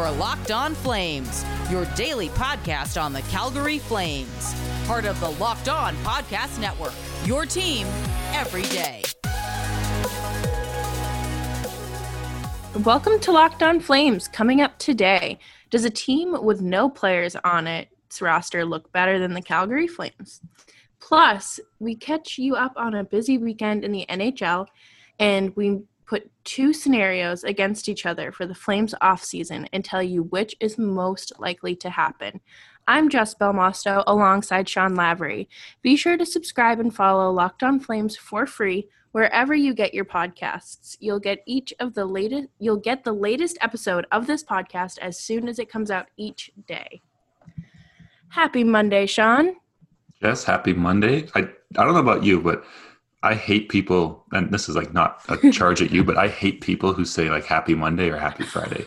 You're Locked On Flames, your daily podcast on the Calgary Flames. Part of the Locked On Podcast Network, your team every day. Welcome to Locked On Flames. Coming up today, does a team with no players on its roster look better than the Calgary Flames? Plus, we catch you up on a busy weekend in the NHL and we put two scenarios against each other for the Flames off season and tell you which is most likely to happen. I'm Jess Belmosto alongside Sean Lavery. Be sure to subscribe and follow Locked On Flames for free wherever you get your podcasts. You'll get each of the latest you'll get the latest episode of this podcast as soon as it comes out each day. Happy Monday, Sean. Yes, happy Monday. I I don't know about you, but I hate people, and this is like not a charge at you, but I hate people who say like Happy Monday or Happy Friday.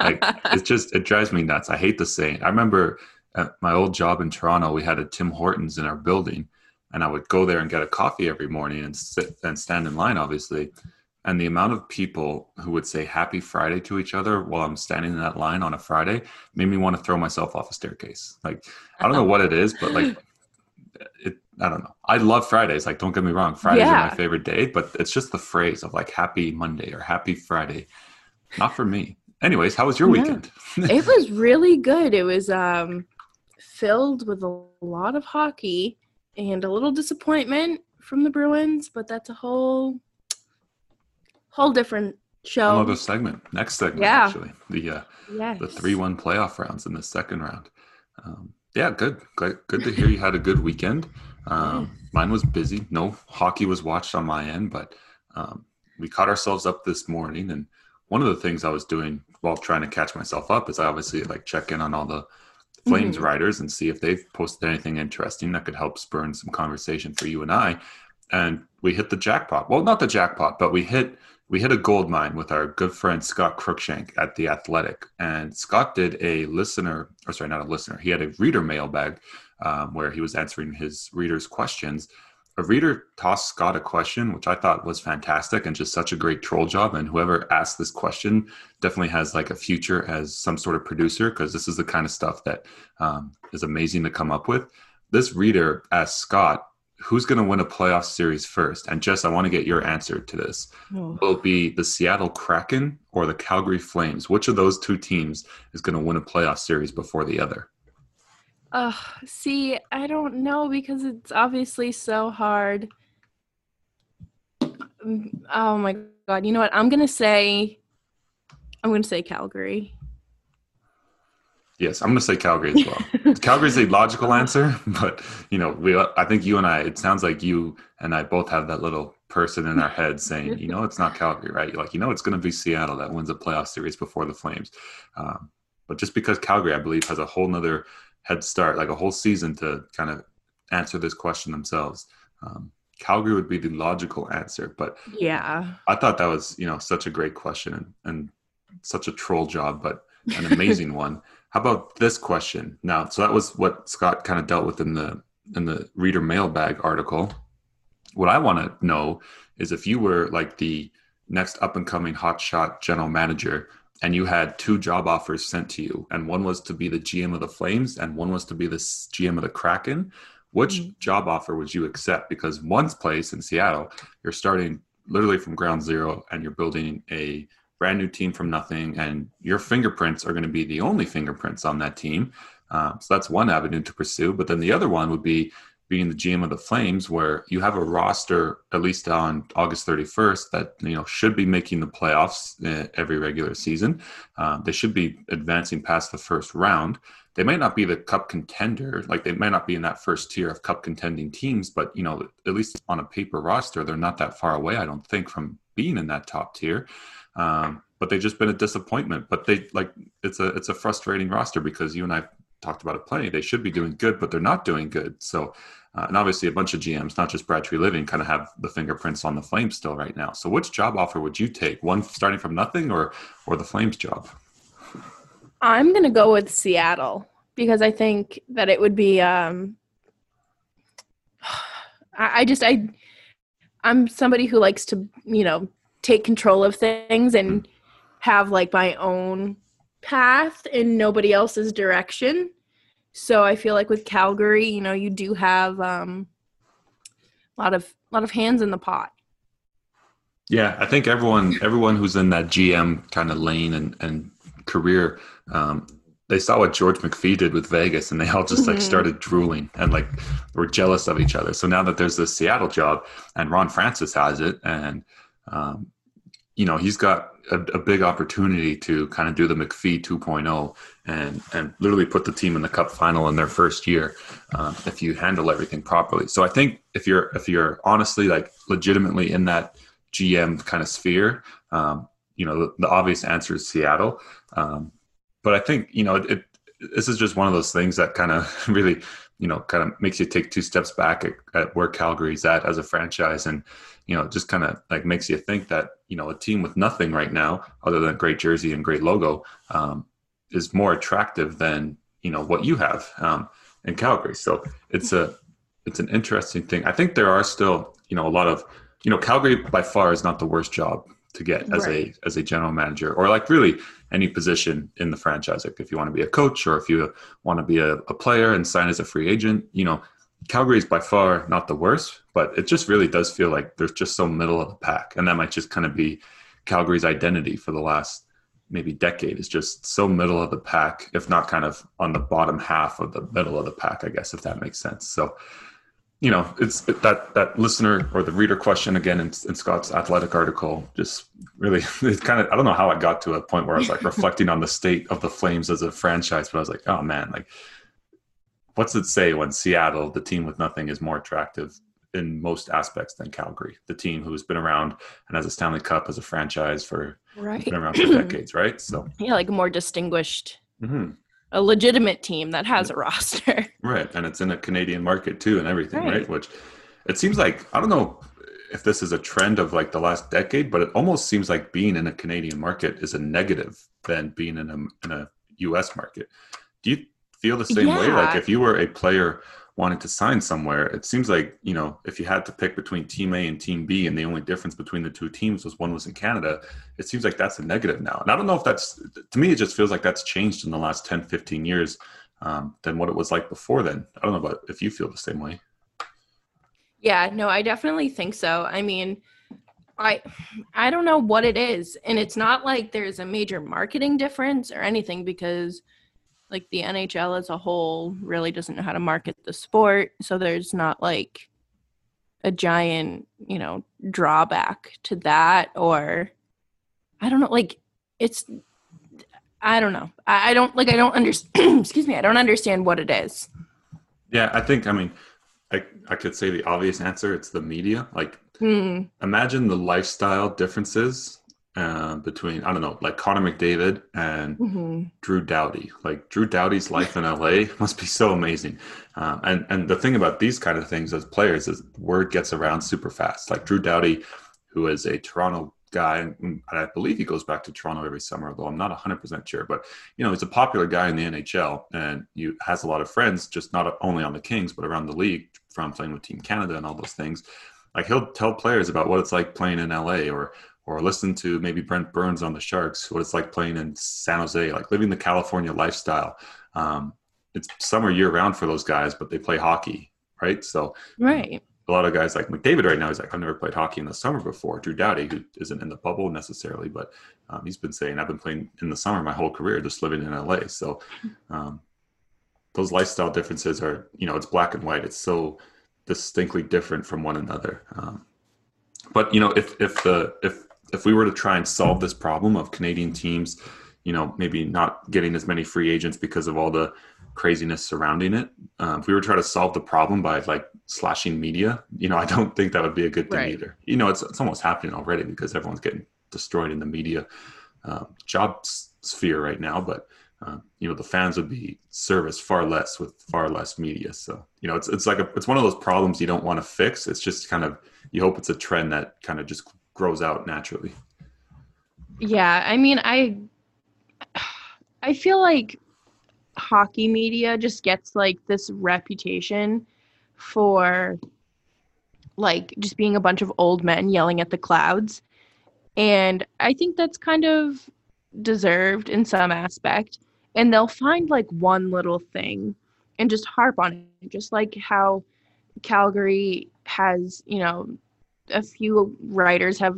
like it's just it drives me nuts. I hate the saying. I remember at my old job in Toronto, we had a Tim Hortons in our building, and I would go there and get a coffee every morning and sit and stand in line, obviously. And the amount of people who would say Happy Friday to each other while I'm standing in that line on a Friday made me want to throw myself off a staircase. Like I don't know what it is, but like it I don't know. I love Fridays. Like, don't get me wrong. Fridays yeah. are my favorite day, but it's just the phrase of like happy Monday or happy Friday. Not for me. Anyways, how was your yeah. weekend? it was really good. It was um, filled with a lot of hockey and a little disappointment from the Bruins, but that's a whole whole different show. Another segment. Next segment, yeah. actually. The uh, yes. the three one playoff rounds in the second round. Um, yeah, good. Good, good to hear you had a good weekend. Um, mine was busy. No hockey was watched on my end, but um, we caught ourselves up this morning. And one of the things I was doing while trying to catch myself up is I obviously like check in on all the Flames mm-hmm. writers and see if they've posted anything interesting that could help spur some conversation for you and I. And we hit the jackpot. Well, not the jackpot, but we hit we hit a gold mine with our good friend Scott Cruikshank at the Athletic. And Scott did a listener, or sorry, not a listener. He had a reader mailbag um, where he was answering his readers' questions. A reader tossed Scott a question, which I thought was fantastic and just such a great troll job. And whoever asked this question definitely has like a future as some sort of producer because this is the kind of stuff that um, is amazing to come up with. This reader asked Scott, who's going to win a playoff series first? And Jess, I want to get your answer to this. Oh. Will it be the Seattle Kraken or the Calgary Flames? Which of those two teams is going to win a playoff series before the other? Uh, see, I don't know because it's obviously so hard. Mm, oh my god! You know what? I'm gonna say, I'm gonna say Calgary. Yes, I'm gonna say Calgary as well. Calgary's a logical answer, but you know, we I think you and I. It sounds like you and I both have that little person in our head saying, you know, it's not Calgary, right? You're like, you know, it's gonna be Seattle that wins a playoff series before the Flames. Um, but just because Calgary, I believe, has a whole nother head start, like a whole season to kind of answer this question themselves. Um, Calgary would be the logical answer, but yeah, I thought that was you know such a great question and, and such a troll job, but an amazing one. How about this question now? So that was what Scott kind of dealt with in the in the reader mailbag article. What I want to know is if you were like the next up and coming hotshot general manager and you had two job offers sent to you, and one was to be the GM of the Flames, and one was to be the GM of the Kraken, which mm-hmm. job offer would you accept? Because one's place in Seattle, you're starting literally from ground zero, and you're building a brand new team from nothing, and your fingerprints are going to be the only fingerprints on that team. Um, so that's one avenue to pursue. But then the other one would be being the GM of the Flames, where you have a roster at least on August 31st that you know should be making the playoffs uh, every regular season. Um, they should be advancing past the first round. They might not be the Cup contender, like they might not be in that first tier of Cup contending teams, but you know at least on a paper roster, they're not that far away. I don't think from being in that top tier. Um, but they've just been a disappointment. But they like it's a it's a frustrating roster because you and I talked about it plenty. They should be doing good, but they're not doing good. So uh, and obviously, a bunch of GMs, not just Brad Treliving, kind of have the fingerprints on the Flames still right now. So, which job offer would you take? One starting from nothing, or or the Flames job? I'm gonna go with Seattle because I think that it would be. Um, I, I just I I'm somebody who likes to you know take control of things and have like my own path in nobody else's direction. So I feel like with Calgary, you know, you do have um, a lot of a lot of hands in the pot. Yeah, I think everyone everyone who's in that GM kind of lane and and career, um, they saw what George McPhee did with Vegas, and they all just like Mhm. started drooling and like were jealous of each other. So now that there's this Seattle job, and Ron Francis has it, and um, you know he's got a, a big opportunity to kind of do the McPhee 2.0 and and literally put the team in the Cup final in their first year um, if you handle everything properly. So I think if you're if you're honestly like legitimately in that GM kind of sphere, um, you know the, the obvious answer is Seattle. Um, but I think you know it, it. This is just one of those things that kind of really, you know, kind of makes you take two steps back at, at where Calgary's at as a franchise, and you know, it just kind of like makes you think that you know a team with nothing right now other than a great jersey and great logo um, is more attractive than you know what you have um, in Calgary. So it's a it's an interesting thing. I think there are still you know a lot of you know Calgary by far is not the worst job to get as Right. a as a general manager or like really any position in the franchise. Like if you want to be a coach or if you want to be a, a player and sign as a free agent, you know Calgary is by far not the worst, but it just really does feel like there's just so middle of the pack, and that might just kind of be Calgary's identity for the last maybe decade is just so middle of the pack, if not kind of on the bottom half of the middle of the pack, I guess, if that makes sense. So, you know, it's that that listener or the reader question again in, in Scott's athletic article just really it kind of I don't know how I got to a point where I was like reflecting on the state of the Flames as a franchise, but I was like, oh man, like what's it say when Seattle, the team with nothing, is more attractive in most aspects than Calgary, the team who's been around and has a Stanley Cup as a franchise for Right. been around for decades, right? So, Yeah, like a more distinguished, mhm. a legitimate team that has a roster. right, and it's in a Canadian market too, and everything, right. Right. Which it seems like I don't know if this is a trend of like the last decade, but it almost seems like being in a Canadian market is a negative than being in a in a U.S. market. Do you feel the same way? Like if you were a player wanting to sign somewhere, it seems like you know if you had to pick between Team A and Team B, and the only difference between the two teams was one was in Canada, it seems like that's a negative now. And I don't know if that's to me, it just feels like that's changed in the last 10, 15 years um, than what it was like before then. I don't know about if you feel the same way. Yeah, no, I definitely think so. I mean, I I don't know what it is, and it's not like there's a major marketing difference or anything because like the NHL as a whole really doesn't know how to market the sport, so there's not like a giant, you know, drawback to that or I don't know, like it's I don't know. I, I don't like I don't understand excuse me, I don't understand what it is. Yeah, I think I mean, I I could say the obvious answer. It's the media. Like Hmm. imagine the lifestyle differences uh, between I don't know, like Connor McDavid and Mhm. Drew Doughty. Like Drew Doughty's life in LA must be so amazing. Um, and and the thing about these kind of things as players is word gets around super fast. Like Drew Doughty, who is a Toronto guy, and I believe he goes back to Toronto every summer, though I'm not 100 percent sure. But you know, he's a popular guy in the NHL, and you has a lot of friends, just not only on the Kings but around the league from playing with Team Canada and all those things. Like he'll tell players about what it's like playing in LA or or listen to maybe Brent Burns on the Sharks, what it's like playing in San Jose, like living the California lifestyle. Um, it's summer year round for those guys, but they play hockey, right? So Right. a lot of guys like McDavid right now, he's like, I've never played hockey in the summer before. Drew Doughty, who isn't in the bubble necessarily, but um, he's been saying, I've been playing in the summer my whole career, just living in LA. So um, those lifestyle differences are, you know, it's black and white. It's so distinctly different from one another. Um, but you know, if if the if if we were to try and solve this problem of Canadian teams, you know, maybe not getting as many free agents because of all the craziness surrounding it, um, if we were to try to solve the problem by like slashing media, you know, I don't think that would be a good thing Right. either. You know, it's it's almost happening already because everyone's getting destroyed in the media uh, job s- sphere right now, but. Uh, you know the fans would be serviced far less with far less media. So you know it's it's like a it's one of those problems you don't want to fix. It's just kind of you hope it's a trend that kind of just grows out naturally. Yeah, I mean, I I feel like hockey media just gets like this reputation for like just being a bunch of old men yelling at the clouds. And I think that's kind of deserved in some aspect and they'll find like one little thing and just harp on it just like how calgary has you know a few writers have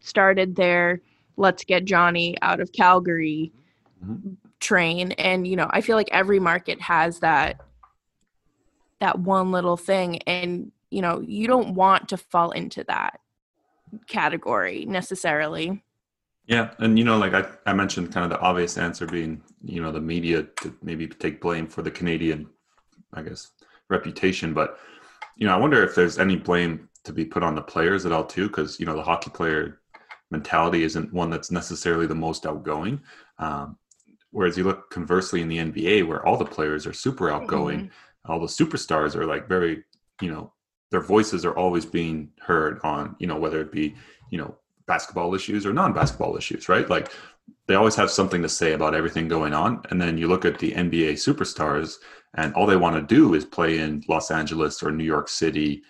started their let's get johnny out of calgary Mhm. train and you know i feel like every market has that that one little thing and you know you don't want to fall into that category necessarily Yeah, and you know, like I, I mentioned, kind of the obvious answer being, you know, the media to maybe take blame for the Canadian, I guess, reputation. But you know, I wonder if there's any blame to be put on the players at all too, because you know the hockey player mentality isn't one that's necessarily the most outgoing. Um, whereas you look conversely in the NBA, where all the players are super outgoing, all the superstars are like very, you know, their voices are always being heard on, you know, whether it be, you know, basketball issues or non-basketball issues, right? Like they always have something to say about everything going on. And then you look at the NBA superstars and all they want to do is play in Los Angeles or New York City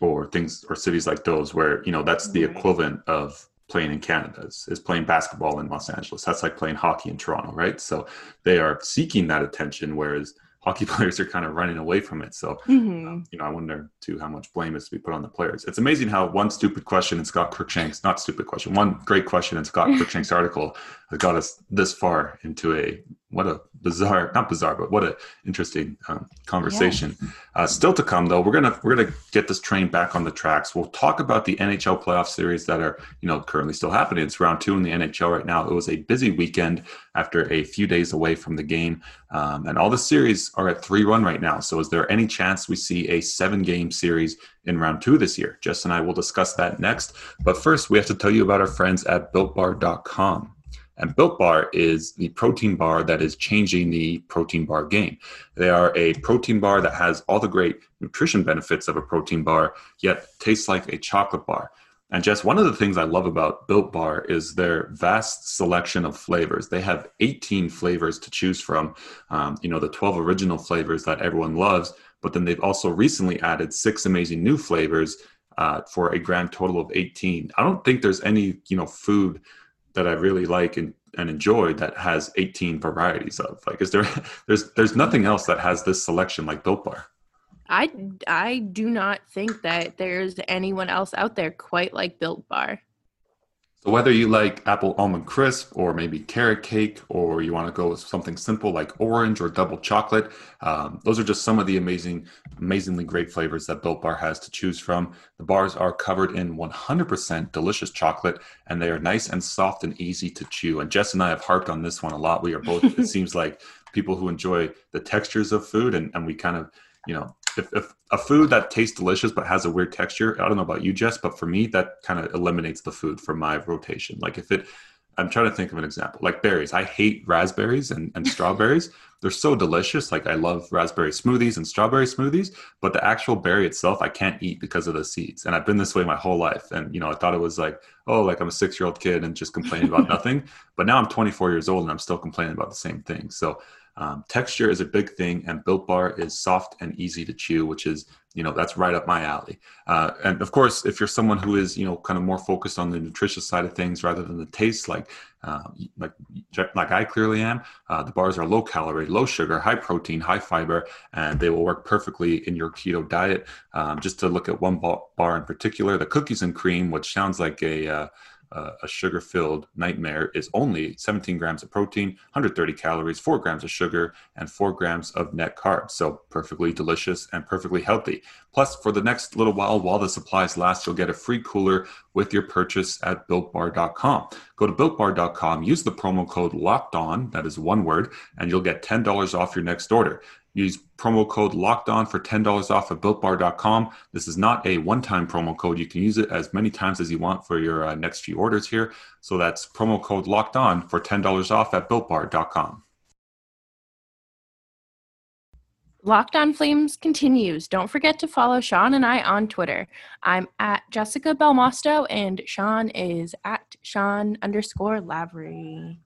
or things or cities like those where, you know, that's the Right. equivalent of playing in Canada is, is playing basketball in Los Angeles. That's like playing hockey in Toronto, right? So they are seeking that attention, whereas hockey players are kind of running away from it. So hmm you know, I wonder too how much blame is to be put on the players. It's amazing how one stupid question in Scott Cruikshank's not stupid question, one great question in Scott Cruikshank's article has got us this far into a what a bizarre, not bizarre, but what a interesting um, conversation. Uh, still to come though, we're gonna we're gonna get this train back on the tracks. We'll talk about the NHL playoff series that are you know currently still happening. It's round two in the NHL right now. It was a busy weekend after a few days away from the game. Um, and all the series are at three run right now. So, is there any chance we see a seven game series in round two this year? Jess and I will discuss that next. But first, we have to tell you about our friends at builtbar.com. And Built Bar is the protein bar that is changing the protein bar game. They are a protein bar that has all the great nutrition benefits of a protein bar, yet tastes like a chocolate bar. And Jess, one of the things I love about Built Bar is their vast selection of flavors. They have 18 flavors to choose from. Um, you know, the 12 original flavors that everyone loves, but then they've also recently added six amazing new flavors uh, for a grand total of 18. I don't think there's any, you know, food that I really like and, and enjoy that has 18 varieties of. Like, is there? There's there's nothing else that has this selection like Built Bar. I I do not think that there's anyone else out there quite like Built Bar. So whether you like apple almond crisp or maybe carrot cake, or you want to go with something simple like orange or double chocolate, um, those are just some of the amazing, amazingly great flavors that Built Bar has to choose from. The bars are covered in 100% delicious chocolate, and they are nice and soft and easy to chew. And Jess and I have harped on this one a lot. We are both, it seems like, people who enjoy the textures of food, and, and we kind of, you know, if, if a food that tastes delicious but has a weird texture, I don't know about you, Jess, but for me, that kind of eliminates the food from my rotation. Like if it, I'm trying to think of an example, like berries. I hate raspberries and, and strawberries. They're so delicious. Like I love raspberry smoothies and strawberry smoothies, but the actual berry itself, I can't eat because of the seeds. And I've been this way my whole life. And, you know, I thought it was like, oh, like I'm a six year old kid and just complaining about nothing. But now I'm 24 years old and I'm still complaining about the same thing. So um, texture is a big thing, and Built Bar is soft and easy to chew, which is you know that's right up my alley. Uh, and of course, if you're someone who is you know kind of more focused on the nutritious side of things rather than the taste, like uh, like like I clearly am, uh, the bars are low calorie, low sugar, high protein, high fiber, and they will work perfectly in your keto diet. Um, just to look at one bar in particular, the cookies and cream, which sounds like a uh, a sugar filled nightmare is only 17 grams of protein, 130 calories, 4 grams of sugar, and 4 grams of net carbs. So, perfectly delicious and perfectly healthy. Plus, for the next little while, while the supplies last, you'll get a free cooler with your purchase at builtbar.com. Go to builtbar.com, use the promo code locked on, that is one word, and you'll get $10 off your next order. Use promo code locked on for $10 off at builtbar.com. This is not a one time promo code. You can use it as many times as you want for your uh, next few orders here. So that's promo code locked on for $10 off at builtbar.com. Locked on Flames continues. Don't forget to follow Sean and I on Twitter. I'm at Jessica Belmosto and Sean is at Sean underscore Lavery.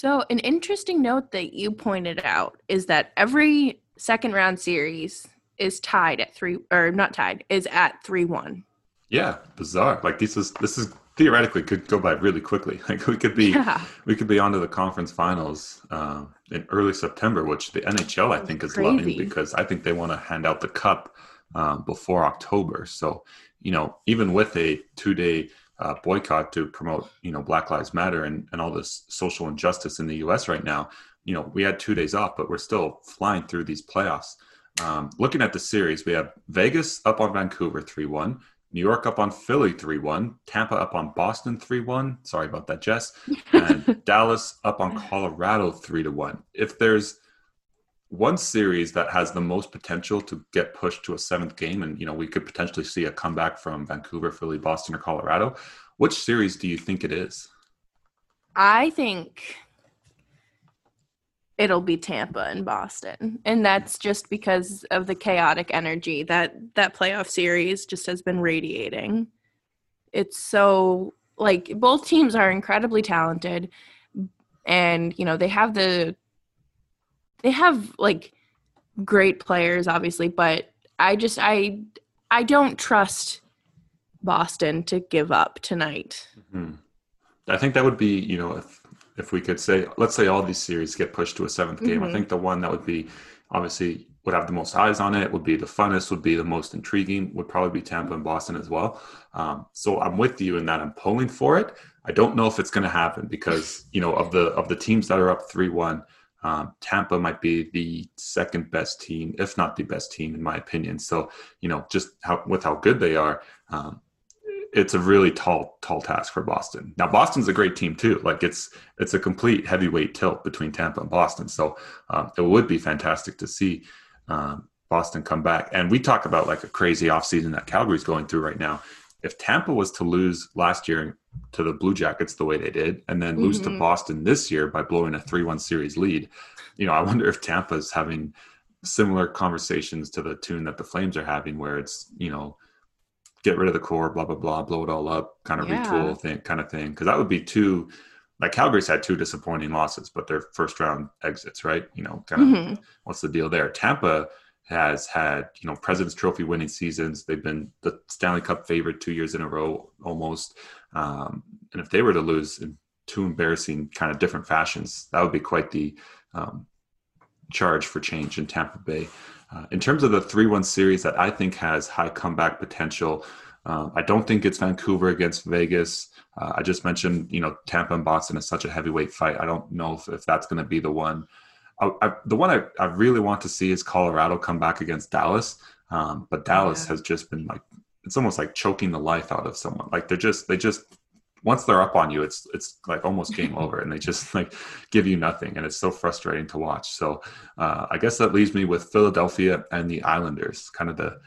So, an interesting note that you pointed out is that every second round series is tied at three, or not tied, is at 3 1. Yeah, bizarre. Like this is this is theoretically could go by really quickly. Like we could be Yeah. we could be onto the conference finals uh, in early September, which the NHL I think is loving because I think they want to hand out the cup um, before October. So you know, even with a two day uh, boycott to promote you know Black Lives Matter and and all this social injustice in the U.S. right now, you know we had two days off, but we're still flying through these playoffs. Um, looking at the series, we have Vegas up on Vancouver 3 1, New York up on Philly 3 1, Tampa up on Boston 3 1. Sorry about that, Jess. And Dallas up on Colorado 3 to 1. If there's one series that has the most potential to get pushed to a seventh game, and you know, we could potentially see a comeback from Vancouver, Philly, Boston, or Colorado, which series do you think it is? I think it'll be Tampa and Boston. And that's just because of the chaotic energy that that playoff series just has been radiating. It's so like both teams are incredibly talented and you know, they have the they have like great players obviously, but I just I I don't trust Boston to give up tonight. Hmm. I think that would be, you know, if if we could say, let's say all these series get pushed to a 7th game, I Mhm. think the one that would be obviously would have the most eyes on it, would be the funnest, would be the most intriguing, would probably be Tampa and Boston as well. Um, so I'm with you in that I'm pulling for it. I don't know if it's going to happen because you know of the of the teams that are up three one, um, Tampa might be the second best team, if not the best team, in my opinion. So you know just how with how good they are. Um, it's a really tall tall task for Boston. Now Boston's a great team too. Like it's it's a complete heavyweight tilt between Tampa and Boston. So um, it would be fantastic to see um, Boston come back. And we talk about like a crazy offseason that Calgary's going through right now. If Tampa was to lose last year to the Blue Jackets the way they did, and then lose to Mhm. Boston this year by blowing a three-one series lead, you know, I wonder if Tampa's having similar conversations to the tune that the Flames are having, where it's you know get rid of the core, blah blah blah, blow it all up, kind of Yeah. retool thing, kind of thing. Because that would be two. Like Calgary's had two disappointing losses, but they're first round exits, right? You know, kind of Mhm. what's the deal there? Tampa has had you know President's Trophy winning seasons. They've been the Stanley Cup favorite two years in a row almost. Um, and if they were to lose in two embarrassing kind of different fashions, that would be quite the um, charge for change in Tampa Bay. Uh, in terms of the 3 1 series that I think has high comeback potential, um, I don't think it's Vancouver against Vegas. Uh, I just mentioned, you know, Tampa and Boston is such a heavyweight fight. I don't know if, if that's going to be the one. I, I, the one I, I really want to see is Colorado come back against Dallas. Um, but Dallas Yeah. has just been like, it's almost like choking the life out of someone. Like they're just, they just, once they're up on you, it's, it's like almost game over and they just like give you nothing. And it's so frustrating to watch. So uh, I guess that leaves me with Philadelphia and the Islanders, kind of the,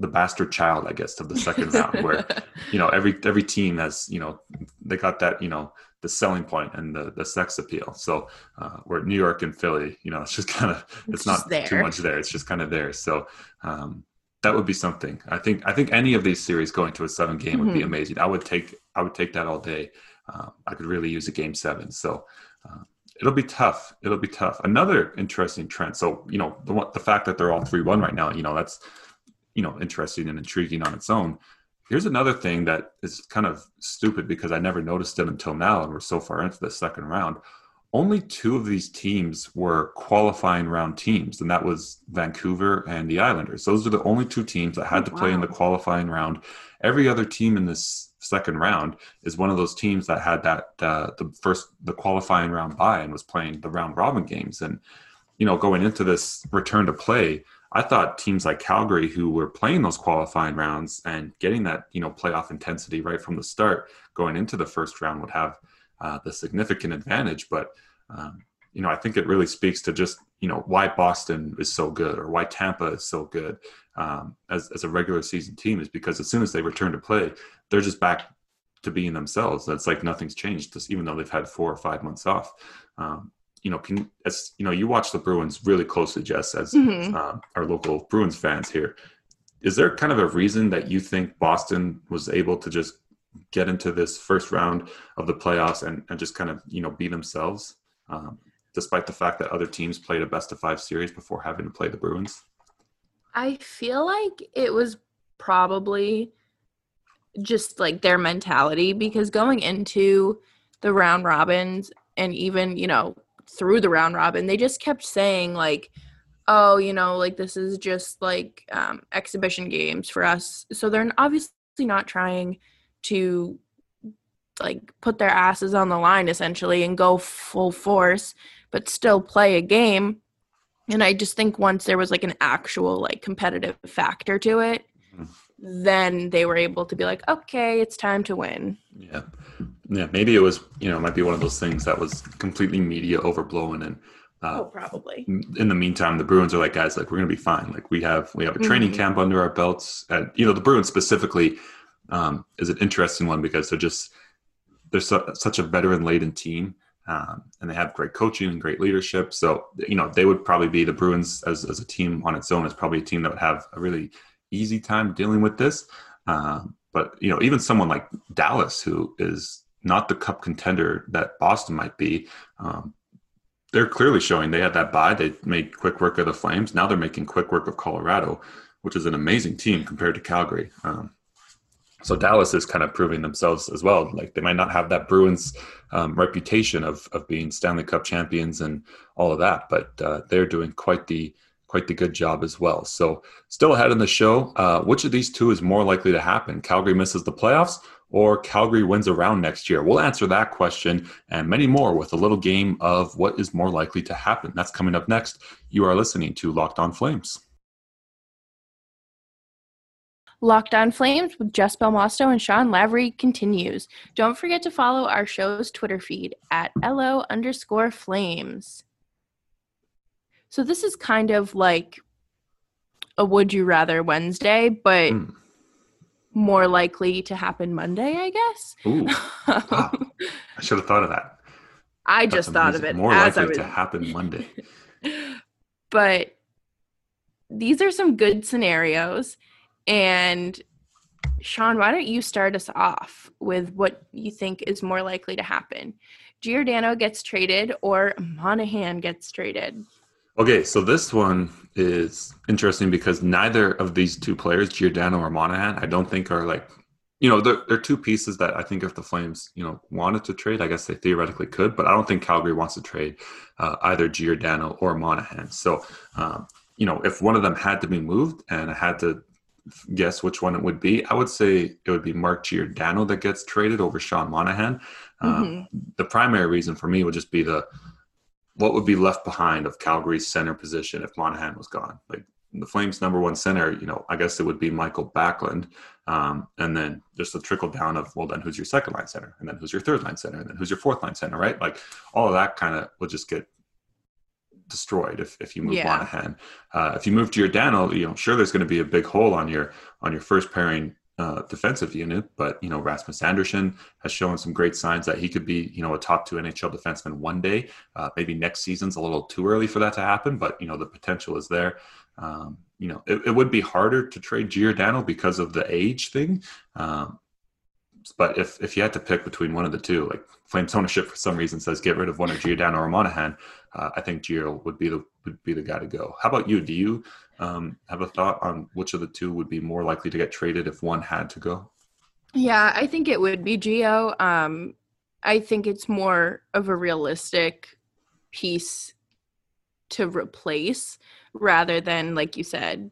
the bastard child, I guess, of the second round where you know every every team has you know they got that you know the selling point and the the sex appeal. So uh where new york and philly you know it's just kind of it's, It's not there. too much there. It's just kind of there. So um that would be something. I think i think any of these series going to a seven game would be Mhm. amazing. I would take i would take that all day. Um, i could really use a game seven. So uh, it'll be tough. It'll be tough. Another interesting trend. So you know the the fact that they're all 3-1 right now you know that's you know interesting and intriguing on its own Here's another thing that is kind of stupid because I never noticed it until now, and we're so far into the second round. Only two of these teams were qualifying round teams, and that was Vancouver and the Islanders. Those are the only two teams that had to play in the qualifying round. Every other team in this second round is one of those teams that had that uh, the first the qualifying round bye and was playing the round robin games. And you know, going into this return to play, I thought teams like Calgary, who were playing those qualifying rounds and getting that you know playoff intensity right from the start, going into the first round, would have uh, the significant advantage. But um, you know, I think it really speaks to just you know why Boston is so good or why Tampa is so good um, as as a regular season team is because as soon as they return to play, they're just back to being themselves. That's like nothing's changed, just even though they've had four or five months off. Um, you know, can as you know, you watch the Bruins really closely, Jess, as Mhm. um, our local Bruins fans here. Is there kind of a reason that you think Boston was able to just get into this first round of the playoffs and, and just kind of you know be themselves, um, despite the fact that other teams played a best of five series before having to play the Bruins? I feel like it was probably just like their mentality because going into the round robins and even, you know, through the round robin, they just kept saying like oh, you know, like this is just like um, exhibition games for us. So they're obviously not trying to like put their asses on the line essentially and go full force, but still play a game. And I just think once there was like an actual like competitive factor to it. Then they were able to be like, okay, it's time to win. Yeah. Yeah. Maybe it was, you know, it might be one of those things that was completely media overblown and uh, oh, probably. In the meantime, the Bruins are like, guys, like we're gonna be fine. Like we have we have a training mm-hmm. camp under our belts, and you know the Bruins specifically um, is an interesting one because they're just they're su- such a veteran laden team, um, and they have great coaching and great leadership. So you know they would probably be the Bruins as as a team on its own is probably a team that would have a really easy time dealing with this. Um, but you know even someone like Dallas, who is not the cup contender that Boston might be, um, they're clearly showing they had that bye. They made quick work of the Flames. Now they're making quick work of Colorado, which is an amazing team compared to Calgary. Um, so Dallas is kind of proving themselves as well. Like they might not have that Bruins um, reputation of of being Stanley Cup champions and all of that, but uh, they're doing quite the quite the good job as well. So still ahead in the show, uh, which of these two is more likely to happen? Calgary misses the playoffs or Calgary wins a round next year? We'll answer that question and many more with a little game of what is more likely to happen. That's coming up next. You are listening to Locked On Flames. Locked On Flames with Jess Belmosto and Sean Lavery continues. Don't forget to follow our show's Twitter feed at LO underscore flames. So this is kind of like a would you rather Wednesday, but mm more likely to happen Monday, I guess. Ooh, wow. I should have thought of that. I That's just amazing. thought of it. More likely was... to happen Monday. but these are some good scenarios. And Sean, why don't you start us off with what you think is more likely to happen? Giordano gets traded or Monahan gets traded? Okay, so this one is interesting because neither of these two players, Giordano or Monahan, I don't think are like, you know, they're, they're two pieces that I think if the Flames, you know, wanted to trade, I guess they theoretically could, but I don't think Calgary wants to trade uh, either Giordano or Monahan. So, um, you know, if one of them had to be moved and I had to guess which one it would be, I would say it would be Mark Giordano that gets traded over Sean Monahan. Um, mm-hmm. The primary reason for me would just be the what would be left behind of Calgary's center position if Monahan was gone? Like the Flames' number one center, you know, I guess it would be Mikael Backlund, um, and then just a trickle down of well, then who's your second line center, and then who's your third line center, and then who's your fourth line center, right? Like all of that kind of will just get destroyed if, if you move yeah. Monahan. Uh, if you move to your Giordano, you know, sure, there's going to be a big hole on your on your first pairing uh, defensive unit, but you know Rasmus Andersson has shown some great signs that he could be you know a top two NHL defenseman one day. Uh, maybe next season's a little too early for that to happen, but you know the potential is there. Um, you know it, it, would be harder to trade Giordano because of the age thing. Um, but if if you had to pick between one of the two, like Flames ownership for some reason says get rid of one of Giordano or Monahan, uh, I think Gio would be the would be the guy to go. How about you? Do you um, have a thought on which of the two would be more likely to get traded if one had to go? Yeah, I think it would be Gio. Um, I think it's more of a realistic piece to replace rather than, like you said,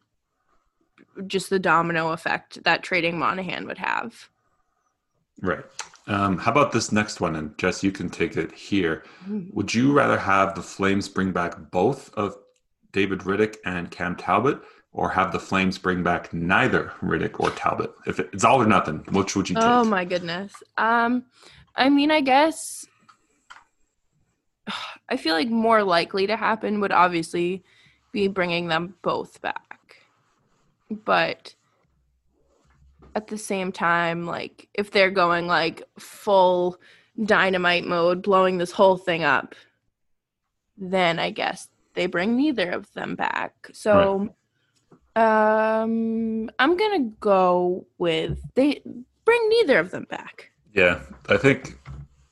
just the domino effect that trading Monahan would have. Right. Um, how about this next one? And Jess, you can take it here. Would you rather have the Flames bring back both of David Rittich and Cam Talbot, or have the Flames bring back neither Rittich or Talbot? If it's all or nothing, which would you take? Oh my goodness. Um, I mean, I guess I feel like more likely to happen would obviously be bringing them both back, but at the same time, like if they're going like full dynamite mode, blowing this whole thing up, then I guess they bring neither of them back. So right. um I'm gonna go with they bring neither of them back. Yeah, I think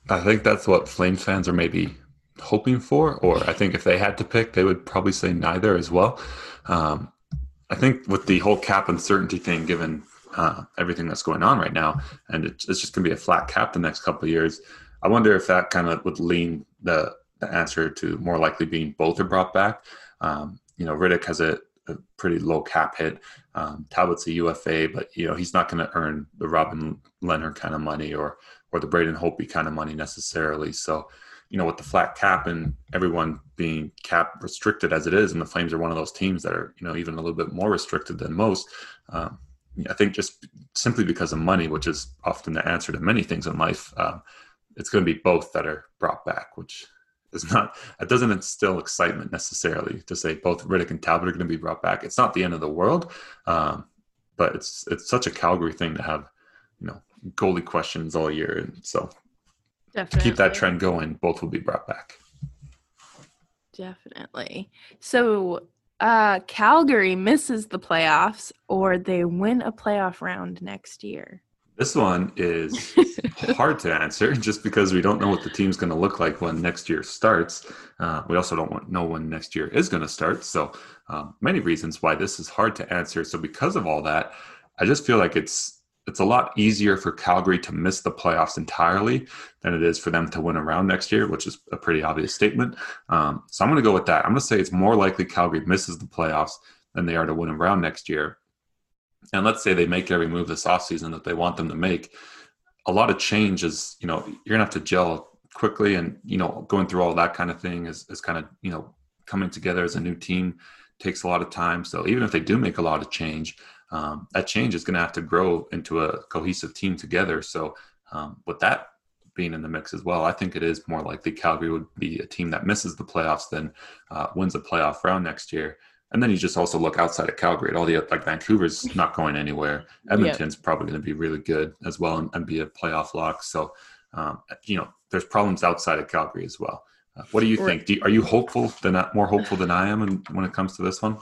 I think that's what Flames fans are maybe hoping for, or I think if they had to pick, they would probably say neither as well. Um, I think with the whole cap uncertainty thing, given uh, everything that's going on right now, and it's, it's just going to be a flat cap the next couple of years. I wonder if that kind of would lean the answer to more likely being both are brought back. Um, you know, Rittich has a, a pretty low cap hit. Um, Talbot's a UFA, but you know he's not going to earn the Robin Lehner kind of money or or the Braden Holtby kind of money necessarily. So, you know, with the flat cap and everyone being cap restricted as it is, and the Flames are one of those teams that are you know even a little bit more restricted than most. Um, I think just simply because of money, which is often the answer to many things in life, um, it's going to be both that are brought back, which is not it doesn't instill excitement necessarily to say both Rittich and Talbot are going to be brought back. It's not the end of the world, um, but it's it's such a Calgary thing to have, you know, goalie questions all year, and so Definitely. to keep that trend going, both will be brought back. Definitely. So uh Calgary misses the playoffs or they win a playoff round next year. This one is hard to answer just because we don't know what the team's going to look like when next year starts. Uh, we also don't know when next year is going to start. So, um, many reasons why this is hard to answer. So, because of all that, I just feel like it's it's a lot easier for Calgary to miss the playoffs entirely than it is for them to win a round next year, which is a pretty obvious statement. Um, so I'm going to go with that. I'm going to say it's more likely Calgary misses the playoffs than they are to win a round next year and let's say they make every move this offseason that they want them to make. A lot of change is you know you're gonna have to gel quickly and you know going through all that kind of thing is, is kind of you know coming together as a new team takes a lot of time. So even if they do make a lot of change um, that change is going to have to grow into a cohesive team together. So um, with that being in the mix as well i think it is more likely calgary would be a team that misses the playoffs than uh, wins a playoff round next year and then you just also look outside of Calgary at all the like Vancouver's not going anywhere. Edmonton's probably going to be really good as well and, and be a playoff lock. So, um, you know, there's problems outside of Calgary as well. Uh, what do you think? Do you, are you hopeful than more hopeful than I am in, when it comes to this one?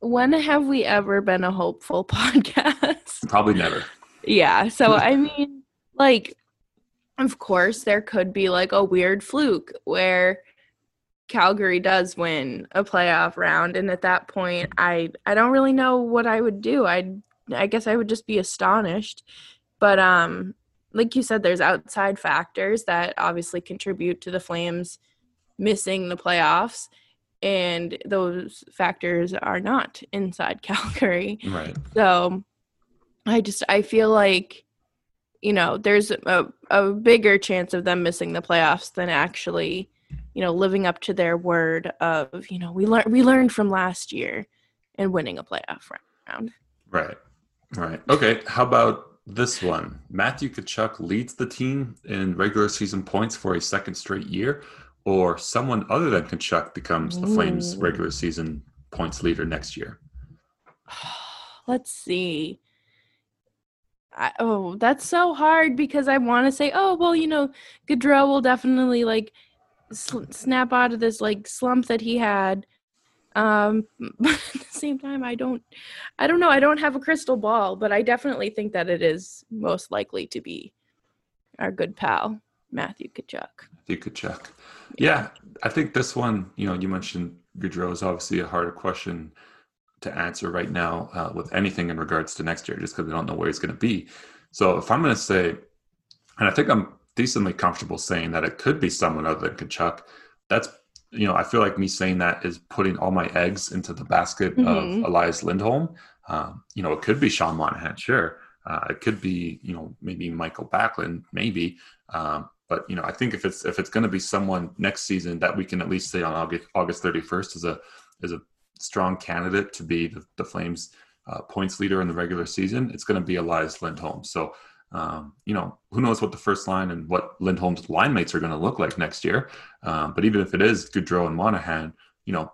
When have we ever been a hopeful podcast? Probably never. yeah. So I mean, like, of course, there could be like a weird fluke where Calgary does win a playoff round and at that point I I don't really know what I would do. I I guess I would just be astonished. But um like you said there's outside factors that obviously contribute to the Flames missing the playoffs and those factors are not inside Calgary. Right. So I just I feel like you know there's a, a bigger chance of them missing the playoffs than actually you know, living up to their word of, you know, we learned we learned from last year and winning a playoff round. Right. Right. Okay. How about this one? Matthew Tkachuk leads the team in regular season points for a second straight year, or someone other than Tkachuk becomes the Flames regular season points leader next year. Let's see. I, oh, that's so hard because I want to say, oh, well, you know, Gaudreau will definitely like sl- snap out of this like slump that he had um but at the same time i don't i don't know i don't have a crystal ball but i definitely think that it is most likely to be our good pal matthew Tkachuk. matthew Tkachuk. yeah i think this one you know you mentioned Gaudreau is obviously a harder question to answer right now uh, with anything in regards to next year just because we don't know where he's going to be so if i'm going to say and i think i'm decently comfortable saying that it could be someone other than Tkachuk. That's you know, I feel like me saying that is putting all my eggs into the basket mm-hmm. of Elias Lindholm. Um, you know, it could be Sean Monahan, sure. Uh, it could be, you know, maybe Mikael Backlund, maybe. Um, but you know, I think if it's if it's going to be someone next season that we can at least say on August August 31st is a is a strong candidate to be the, the Flames uh, points leader in the regular season, it's going to be Elias Lindholm. So um, you know, who knows what the first line and what Lindholm's line mates are going to look like next year. Um, but even if it is Gaudreau and Monahan, you know,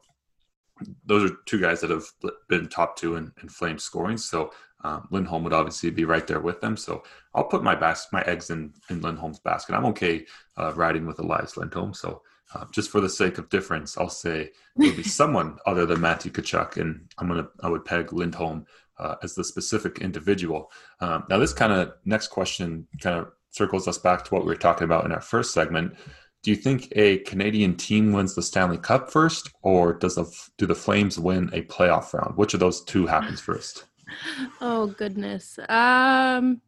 those are two guys that have been top two in, in flame scoring. So um, Lindholm would obviously be right there with them. So I'll put my bas- my eggs in, in Lindholm's basket. I'm okay uh, riding with Elias Lindholm. So uh, just for the sake of difference, I'll say it'll be someone other than Matthew Tkachuk, and I'm gonna I would peg Lindholm uh, as the specific individual. Um, now, this kind of next question kind of circles us back to what we were talking about in our first segment. Do you think a Canadian team wins the Stanley Cup first, or does the do the Flames win a playoff round? Which of those two happens first? oh goodness. Um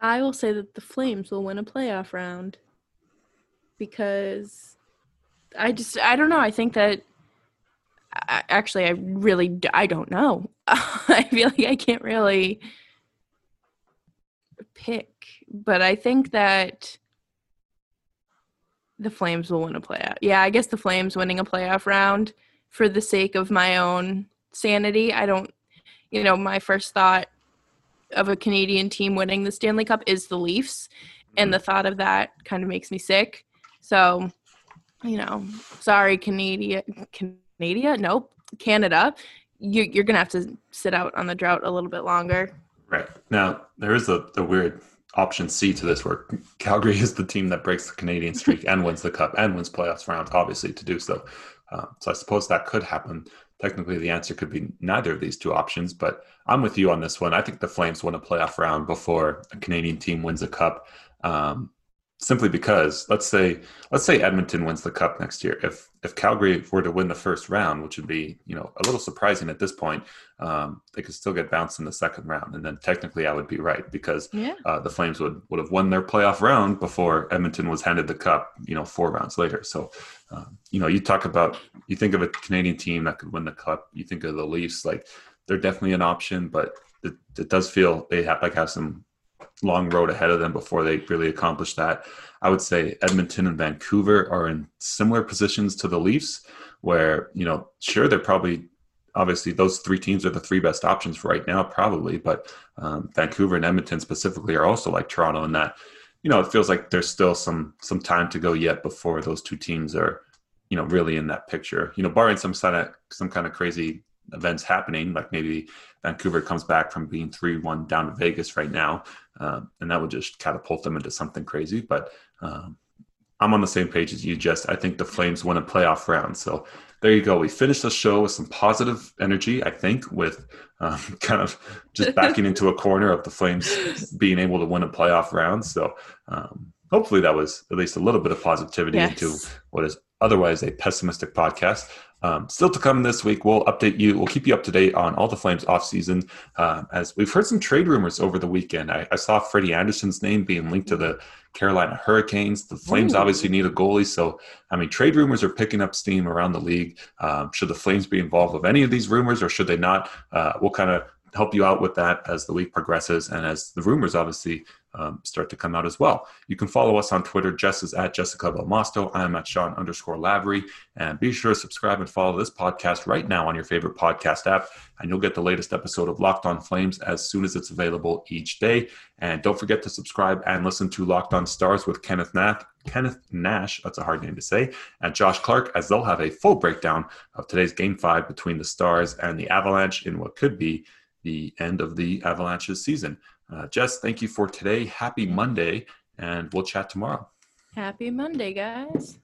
I will say that the Flames will win a playoff round because I just I don't know. I think that I, actually I really I don't know. I feel like I can't really pick, but I think that the Flames will win a playoff. Yeah, I guess the Flames winning a playoff round for the sake of my own sanity. I don't, you know, my first thought of a Canadian team winning the Stanley Cup is the Leafs, and the mm-hmm. thought of that kind of makes me sick. So, you know, sorry, Canada, Canada, nope, Canada. You, you're gonna have to sit out on the drought a little bit longer. Right now, there is a, a weird option C to this where Calgary is the team that breaks the Canadian streak and wins the cup and wins playoffs rounds, obviously, to do so. Uh, so I suppose that could happen. Technically, the answer could be neither of these two options, but I'm with you on this one. I think the Flames win a playoff round before a Canadian team wins a cup. Um, simply because let's say let's say Edmonton wins the cup next year. If if Calgary were to win the first round, which would be you know a little surprising at this point, um, they could still get bounced in the second round, and then technically I would be right because yeah. uh, the Flames would would have won their playoff round before Edmonton was handed the cup. You know, four rounds later. So um, you know, you talk about you think of a Canadian team that could win the cup. You think of the Leafs, like they're definitely an option, but it, it does feel they have like have some long road ahead of them before they really accomplish that. I would say Edmonton and Vancouver are in similar positions to the Leafs, where, you know, sure, they're probably obviously those three teams are the three best options for right now, probably, but um, Vancouver and Edmonton specifically are also like Toronto in that, you know, it feels like there's still some some time to go yet before those two teams are, you know, really in that picture. You know, barring some kind of some kind of crazy events happening, like maybe Vancouver comes back from being 3 1 down to Vegas right now, um, and that would just catapult them into something crazy. But um, I'm on the same page as you, Jess. I think the Flames win a playoff round. So there you go. We finished the show with some positive energy, I think, with um, kind of just backing into a corner of the Flames being able to win a playoff round. So um, hopefully that was at least a little bit of positivity yes. into what is otherwise a pessimistic podcast. Um, still to come this week, we'll update you. We'll keep you up to date on all the Flames offseason. Uh, as we've heard some trade rumors over the weekend. I, I, saw Freddie Andersen's name being linked to the Carolina Hurricanes. The Flames Ooh. obviously need a goalie. So, I mean, trade rumors are picking up steam around the league. Um, should the Flames be involved with any of these rumors or should they not? Uh, we'll kind of help you out with that as the week progresses and as the rumors obviously um, start to come out as well. You can follow us on Twitter. Jess is at Jessica Belmosto. I am at Sean underscore Lavery. And be sure to subscribe and follow this podcast right now on your favorite podcast app. And you'll get the latest episode of Locked On Flames as soon as it's available each day. And don't forget to subscribe and listen to Locked On Stars with Kenneth Nash. Kenneth Nash, that's a hard name to say, and Josh Clark, as they'll have a full breakdown of today's game five between the Stars and the Avalanche in what could be the end of the Avalanche's season. Uh, Jess, thank you for today. Happy Monday, and we'll chat tomorrow. Happy Monday, guys.